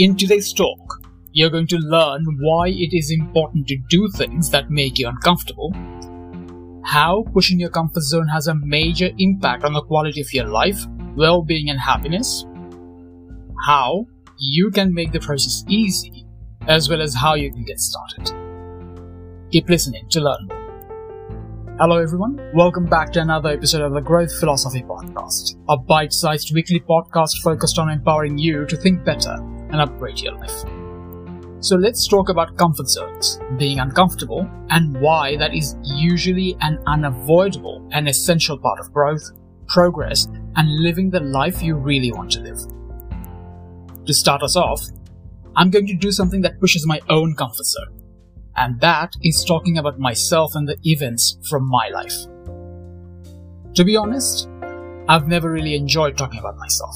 In today's talk, you're going to learn why it is important to do things that make you uncomfortable, how pushing your comfort zone has a major impact on the quality of your life, well being, and happiness, how you can make the process easy, as well as how you can get started. Keep listening to learn more. Hello, everyone. Welcome back to another episode of the Growth Philosophy Podcast, a bite sized weekly podcast focused on empowering you to think better and upgrade your life. So, let's talk about comfort zones, being uncomfortable, and why that is usually an unavoidable and essential part of growth, progress, and living the life you really want to live. To start us off, I'm going to do something that pushes my own comfort zone and that is talking about myself and the events from my life. To be honest, I've never really enjoyed talking about myself.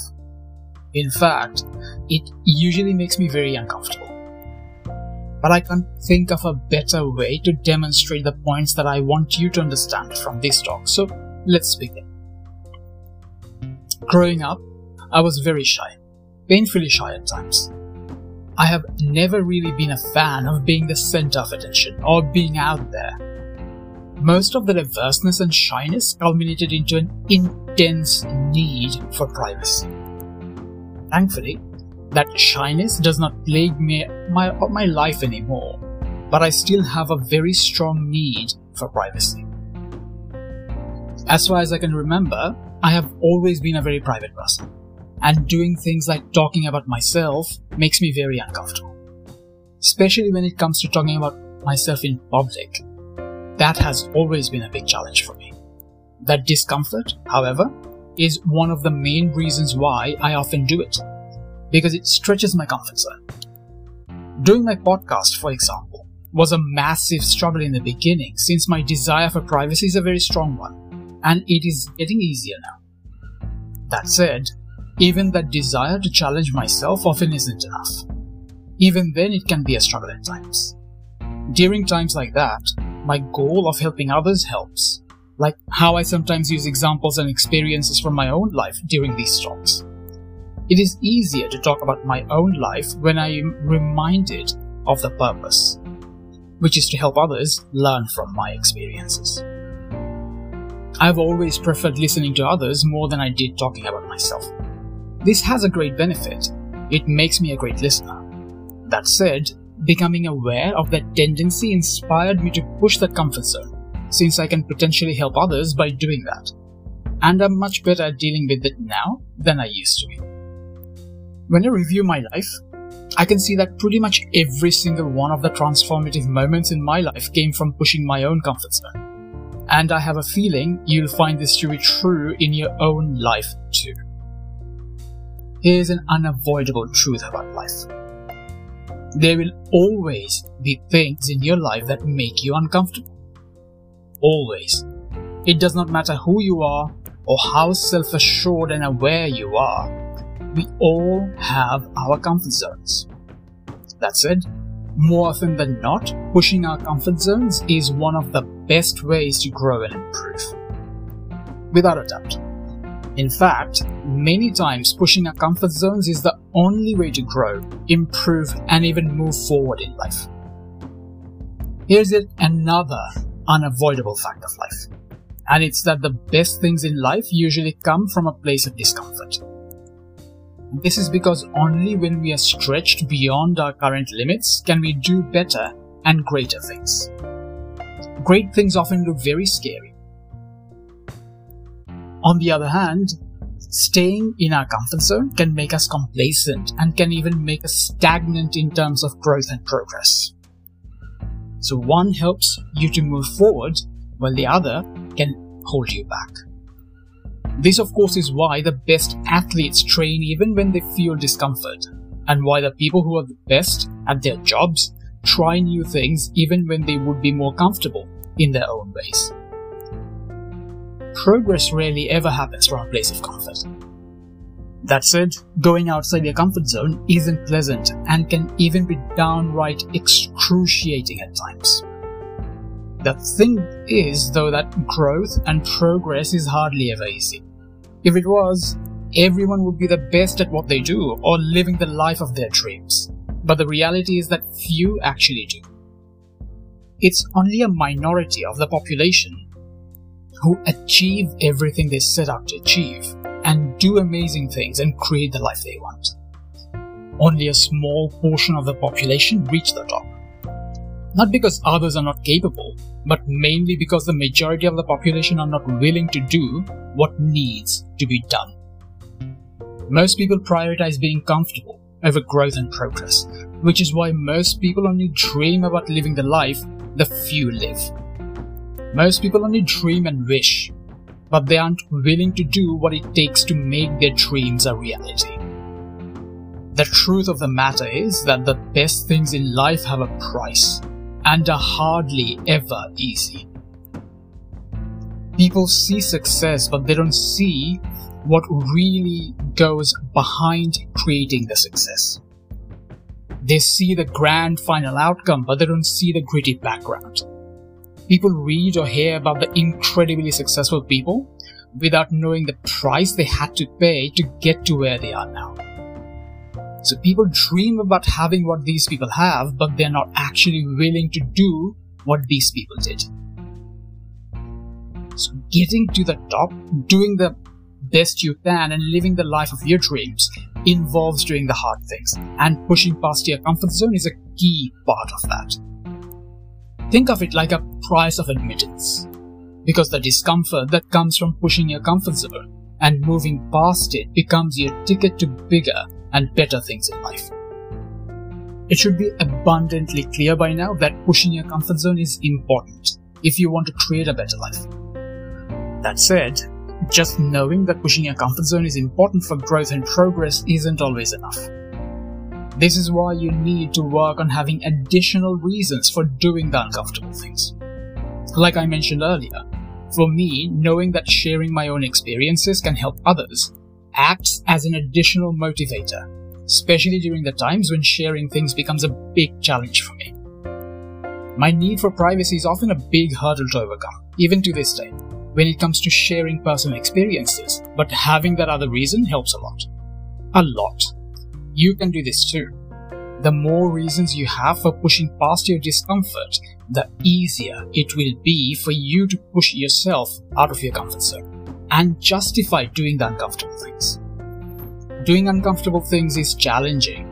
In fact, it usually makes me very uncomfortable. But I can't think of a better way to demonstrate the points that I want you to understand from this talk, so let's begin. Growing up, I was very shy, painfully shy at times. I have never really been a fan of being the center of attention or being out there. Most of the nervousness and shyness culminated into an intense need for privacy. Thankfully, that shyness does not plague me my, my life anymore, but I still have a very strong need for privacy. As far as I can remember, I have always been a very private person and doing things like talking about myself makes me very uncomfortable. Especially when it comes to talking about myself in public. That has always been a big challenge for me. That discomfort, however, is one of the main reasons why I often do it. Because it stretches my comfort zone. Doing my podcast, for example, was a massive struggle in the beginning since my desire for privacy is a very strong one, and it is getting easier now. That said, even that desire to challenge myself often isn't enough. Even then, it can be a struggle at times. During times like that, my goal of helping others helps, like how I sometimes use examples and experiences from my own life during these talks. It is easier to talk about my own life when I am reminded of the purpose, which is to help others learn from my experiences. I've always preferred listening to others more than I did talking about myself. This has a great benefit. It makes me a great listener. That said, becoming aware of that tendency inspired me to push that comfort zone, since I can potentially help others by doing that. And I'm much better at dealing with it now than I used to be. When I review my life, I can see that pretty much every single one of the transformative moments in my life came from pushing my own comfort zone. And I have a feeling you'll find this to be true in your own life too. Here's an unavoidable truth about life. There will always be things in your life that make you uncomfortable. Always. It does not matter who you are or how self assured and aware you are, we all have our comfort zones. That said, more often than not, pushing our comfort zones is one of the best ways to grow and improve. Without a doubt. In fact, many times pushing our comfort zones is the only way to grow, improve, and even move forward in life. Here's yet another unavoidable fact of life, and it's that the best things in life usually come from a place of discomfort. This is because only when we are stretched beyond our current limits can we do better and greater things. Great things often look very scary on the other hand, staying in our comfort zone can make us complacent and can even make us stagnant in terms of growth and progress. So one helps you to move forward while the other can hold you back. This, of course, is why the best athletes train even when they feel discomfort, and why the people who are the best at their jobs try new things even when they would be more comfortable in their own ways progress rarely ever happens from a place of comfort. That said, going outside your comfort zone isn't pleasant and can even be downright excruciating at times. The thing is, though, that growth and progress is hardly ever easy. If it was, everyone would be the best at what they do or living the life of their dreams. But the reality is that few actually do. It's only a minority of the population who achieve everything they set out to achieve and do amazing things and create the life they want. Only a small portion of the population reach the top. Not because others are not capable, but mainly because the majority of the population are not willing to do what needs to be done. Most people prioritize being comfortable over growth and progress, which is why most people only dream about living the life the few live. Most people only dream and wish, but they aren't willing to do what it takes to make their dreams a reality. The truth of the matter is that the best things in life have a price and are hardly ever easy. People see success, but they don't see what really goes behind creating the success. They see the grand final outcome, but they don't see the gritty background. People read or hear about the incredibly successful people without knowing the price they had to pay to get to where they are now. So people dream about having what these people have, but they're not actually willing to do what these people did. So getting to the top, doing the best you can, and living the life of your dreams involves doing the hard things, and pushing past your comfort zone is a key part of that. Think of it like a price of admittance, because the discomfort that comes from pushing your comfort zone and moving past it becomes your ticket to bigger and better things in life. It should be abundantly clear by now that pushing your comfort zone is important if you want to create a better life. That said, just knowing that pushing your comfort zone is important for growth and progress isn't always enough. This is why you need to work on having additional reasons for doing the uncomfortable things. Like I mentioned earlier, for me, knowing that sharing my own experiences can help others acts as an additional motivator, especially during the times when sharing things becomes a big challenge for me. My need for privacy is often a big hurdle to overcome, even to this day, when it comes to sharing personal experiences, but having that other reason helps a lot. A lot. You can do this too. The more reasons you have for pushing past your discomfort, the easier it will be for you to push yourself out of your comfort zone and justify doing the uncomfortable things. Doing uncomfortable things is challenging.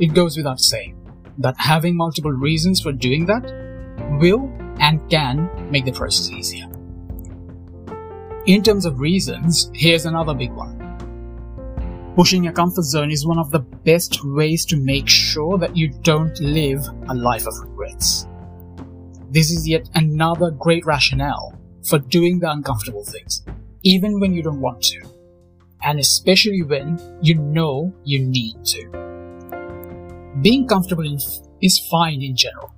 It goes without saying that having multiple reasons for doing that will and can make the process easier. In terms of reasons, here's another big one. Pushing your comfort zone is one of the best ways to make sure that you don't live a life of regrets. This is yet another great rationale for doing the uncomfortable things even when you don't want to, and especially when you know you need to. Being comfortable is fine in general,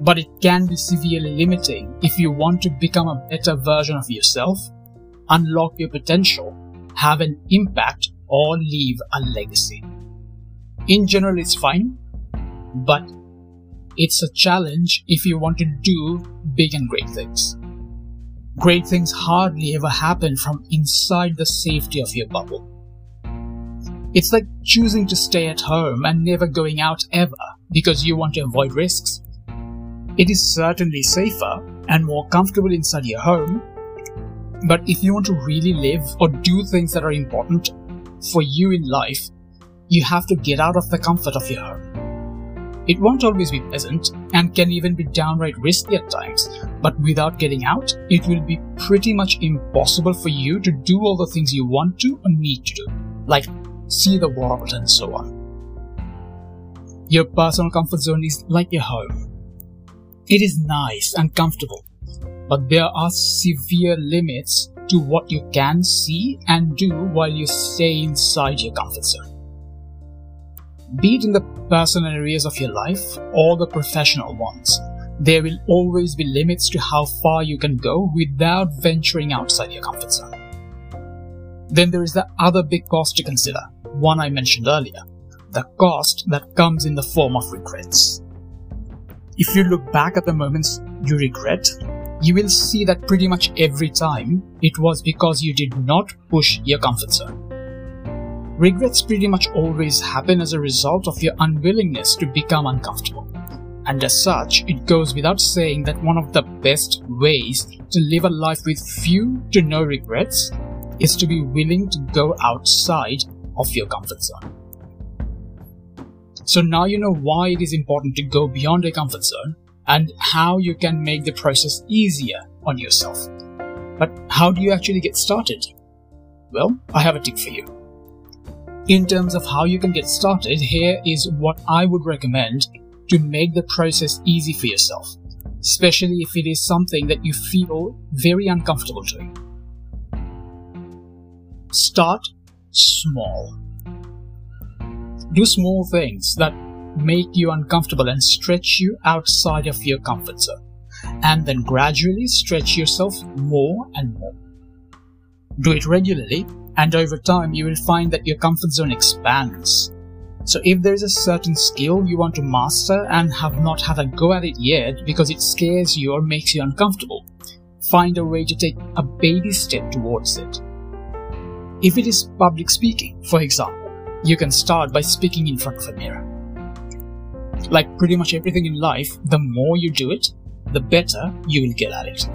but it can be severely limiting if you want to become a better version of yourself, unlock your potential, have an impact, or leave a legacy. In general, it's fine, but it's a challenge if you want to do big and great things. Great things hardly ever happen from inside the safety of your bubble. It's like choosing to stay at home and never going out ever because you want to avoid risks. It is certainly safer and more comfortable inside your home, but if you want to really live or do things that are important for you in life, you have to get out of the comfort of your home. It won't always be pleasant and can even be downright risky at times, but without getting out, it will be pretty much impossible for you to do all the things you want to or need to do, like see the world and so on. Your personal comfort zone is like your home. It is nice and comfortable, but there are severe limits to what you can see and do while you stay inside your comfort zone. Be it in the personal areas of your life or the professional ones, there will always be limits to how far you can go without venturing outside your comfort zone. Then there is the other big cost to consider, one I mentioned earlier the cost that comes in the form of regrets. If you look back at the moments you regret, you will see that pretty much every time it was because you did not push your comfort zone Regrets pretty much always happen as a result of your unwillingness to become uncomfortable. And as such, it goes without saying that one of the best ways to live a life with few to no regrets is to be willing to go outside of your comfort zone. So now you know why it is important to go beyond your comfort zone and how you can make the process easier on yourself. But how do you actually get started? Well, I have a tip for you. In terms of how you can get started, here is what I would recommend to make the process easy for yourself, especially if it is something that you feel very uncomfortable doing. Start small. Do small things that make you uncomfortable and stretch you outside of your comfort zone, and then gradually stretch yourself more and more. Do it regularly, and over time you will find that your comfort zone expands. So if there is a certain skill you want to master and have not had a go at it yet because it scares you or makes you uncomfortable, find a way to take a baby step towards it. If it is public speaking, for example, you can start by speaking in front of a mirror. Like pretty much everything in life, the more you do it, the better you will get at it.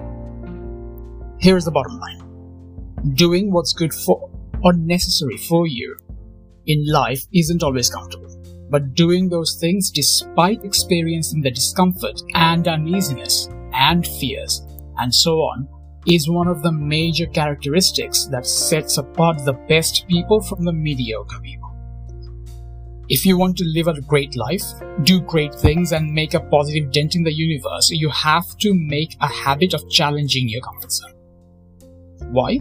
Here is the bottom line. Doing what's good for or necessary for you in life isn't always comfortable. But doing those things despite experiencing the discomfort and uneasiness and fears and so on is one of the major characteristics that sets apart the best people from the mediocre people. If you want to live a great life, do great things, and make a positive dent in the universe, you have to make a habit of challenging your comfort zone. Why?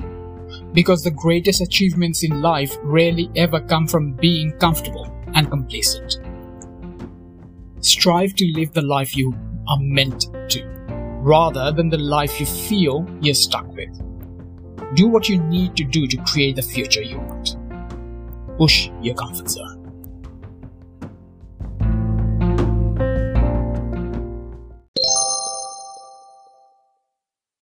Because the greatest achievements in life rarely ever come from being comfortable and complacent. Strive to live the life you are meant to, rather than the life you feel you're stuck with. Do what you need to do to create the future you want. Push your comfort zone.